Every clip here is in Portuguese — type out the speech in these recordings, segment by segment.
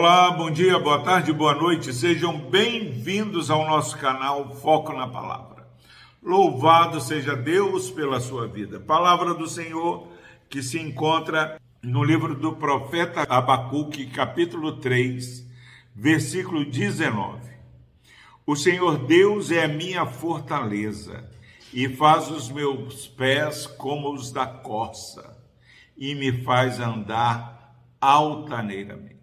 Olá, bom dia, boa tarde, boa noite. Sejam bem-vindos ao nosso canal Foco na Palavra. Louvado seja Deus pela sua vida. Palavra do Senhor que se encontra no livro do profeta Abacuque, capítulo 3, versículo 19. O Senhor Deus é a minha fortaleza e faz os meus pés como os da corça e me faz andar altaneiramente.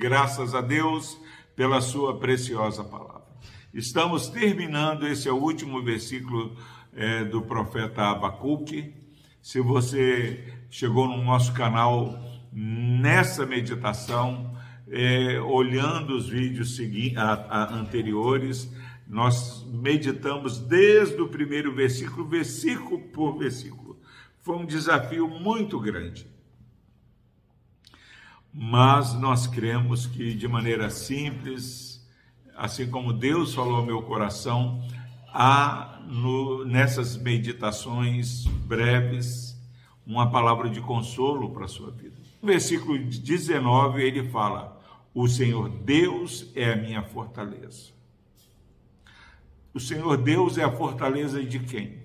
Graças a Deus pela sua preciosa palavra. Estamos terminando, esse é o último versículo é, do profeta Abacuque. Se você chegou no nosso canal nessa meditação, é, olhando os vídeos a, a, anteriores, nós meditamos desde o primeiro versículo, versículo por versículo. Foi um desafio muito grande mas nós cremos que de maneira simples, assim como Deus falou ao meu coração, há no, nessas meditações breves uma palavra de consolo para a sua vida. No versículo 19 ele fala: O Senhor Deus é a minha fortaleza. O Senhor Deus é a fortaleza de quem?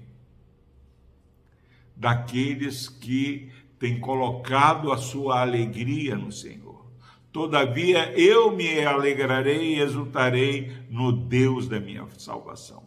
Daqueles que tem colocado a sua alegria no Senhor. Todavia eu me alegrarei e exultarei no Deus da minha salvação.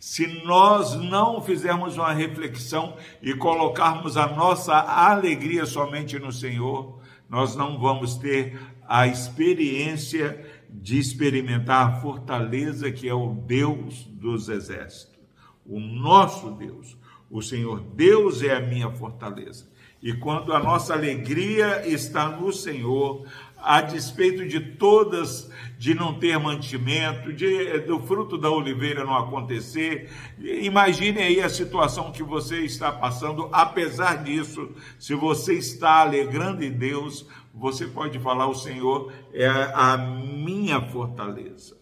Se nós não fizermos uma reflexão e colocarmos a nossa alegria somente no Senhor, nós não vamos ter a experiência de experimentar a fortaleza que é o Deus dos exércitos, o nosso Deus. O Senhor Deus é a minha fortaleza. E quando a nossa alegria está no Senhor, a despeito de todas, de não ter mantimento, de, do fruto da oliveira não acontecer, imagine aí a situação que você está passando. Apesar disso, se você está alegrando em Deus, você pode falar: O Senhor é a minha fortaleza.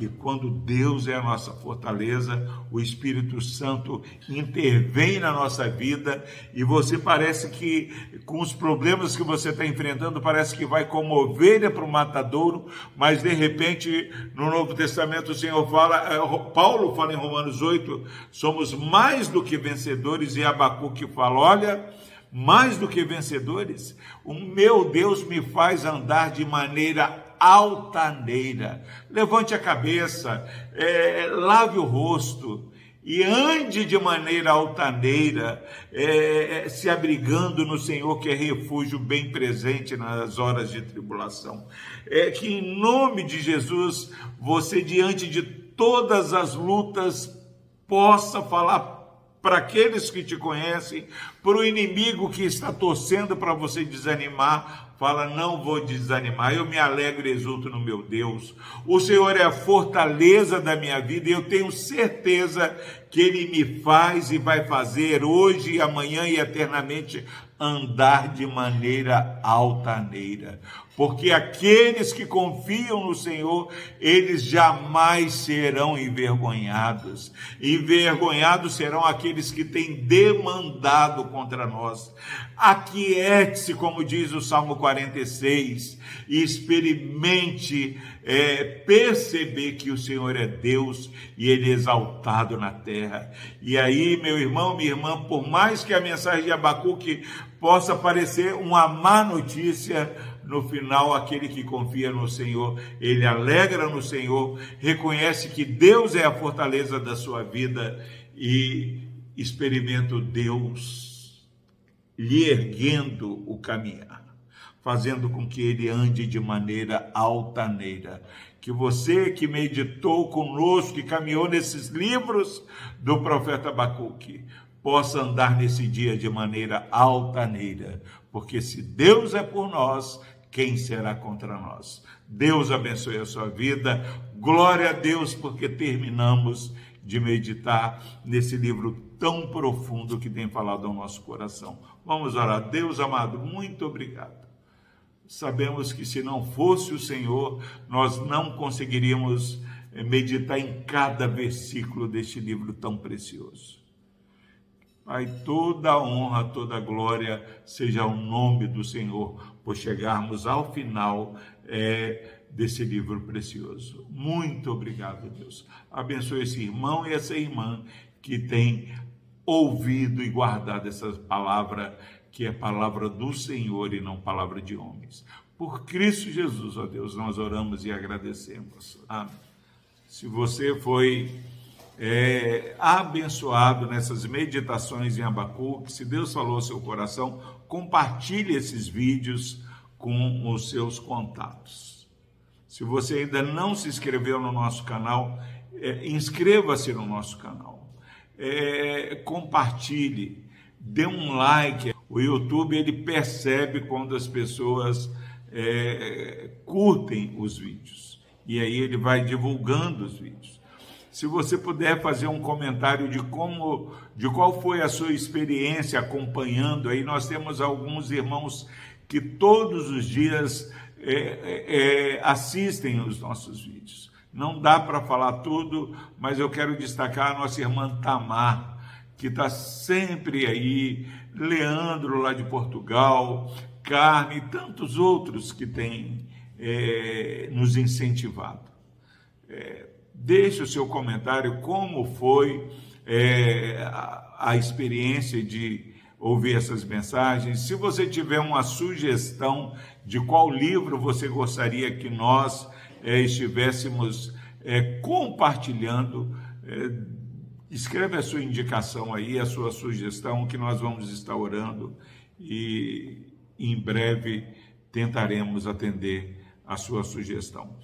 E quando Deus é a nossa fortaleza, o Espírito Santo intervém na nossa vida e você parece que, com os problemas que você está enfrentando, parece que vai como ovelha para o matadouro, mas de repente, no Novo Testamento, o Senhor fala, eh, Paulo fala em Romanos 8, somos mais do que vencedores, e Abacuque fala: olha mais do que vencedores, o meu Deus me faz andar de maneira altaneira. Levante a cabeça, é, lave o rosto e ande de maneira altaneira, é, é, se abrigando no Senhor, que é refúgio bem presente nas horas de tribulação. É que em nome de Jesus, você, diante de todas as lutas, possa falar para aqueles que te conhecem, para o inimigo que está torcendo para você desanimar, fala: não vou desanimar, eu me alegro e exulto no meu Deus. O Senhor é a fortaleza da minha vida e eu tenho certeza que Ele me faz e vai fazer hoje, amanhã e eternamente andar de maneira altaneira, porque aqueles que confiam no Senhor, eles jamais serão envergonhados. Envergonhados serão aqueles que têm demandado contra nós. Aquiete-se, como diz o Salmo 46, e experimente é, perceber que o Senhor é Deus e Ele é exaltado na terra. E aí, meu irmão, minha irmã, por mais que a mensagem de Abacuque possa parecer uma má notícia, no final, aquele que confia no Senhor, ele alegra no Senhor, reconhece que Deus é a fortaleza da sua vida e experimenta Deus lhe erguendo o caminhar, fazendo com que ele ande de maneira altaneira. Que você que meditou conosco, que caminhou nesses livros do profeta Abacuque, possa andar nesse dia de maneira altaneira, porque se Deus é por nós, quem será contra nós? Deus abençoe a sua vida. Glória a Deus, porque terminamos de meditar nesse livro tão profundo que tem falado ao nosso coração. Vamos orar. Deus amado, muito obrigado. Sabemos que se não fosse o Senhor, nós não conseguiríamos meditar em cada versículo deste livro tão precioso. Pai, toda a honra, toda a glória seja o nome do Senhor, por chegarmos ao final é, desse livro precioso. Muito obrigado, Deus. Abençoe esse irmão e essa irmã que tem ouvido e guardado essa palavra, que é palavra do Senhor e não palavra de homens. Por Cristo Jesus, ó Deus, nós oramos e agradecemos. Amém. Se você foi é, abençoado nessas meditações em Abacuque, se Deus falou ao seu coração, compartilhe esses vídeos com os seus contatos. Se você ainda não se inscreveu no nosso canal, é, inscreva-se no nosso canal. É, compartilhe, dê um like. O YouTube ele percebe quando as pessoas é, curtem os vídeos e aí ele vai divulgando os vídeos. Se você puder fazer um comentário de como, de qual foi a sua experiência acompanhando, aí nós temos alguns irmãos que todos os dias é, é, é assistem os nossos vídeos. Não dá para falar tudo, mas eu quero destacar a nossa irmã Tamar, que está sempre aí, Leandro lá de Portugal, Carne e tantos outros que têm é, nos incentivado. É, Deixe o seu comentário como foi é, a, a experiência de ouvir essas mensagens. Se você tiver uma sugestão de qual livro você gostaria que nós é, estivéssemos é, compartilhando, é, escreve a sua indicação aí, a sua sugestão, que nós vamos estar orando e em breve tentaremos atender a sua sugestão.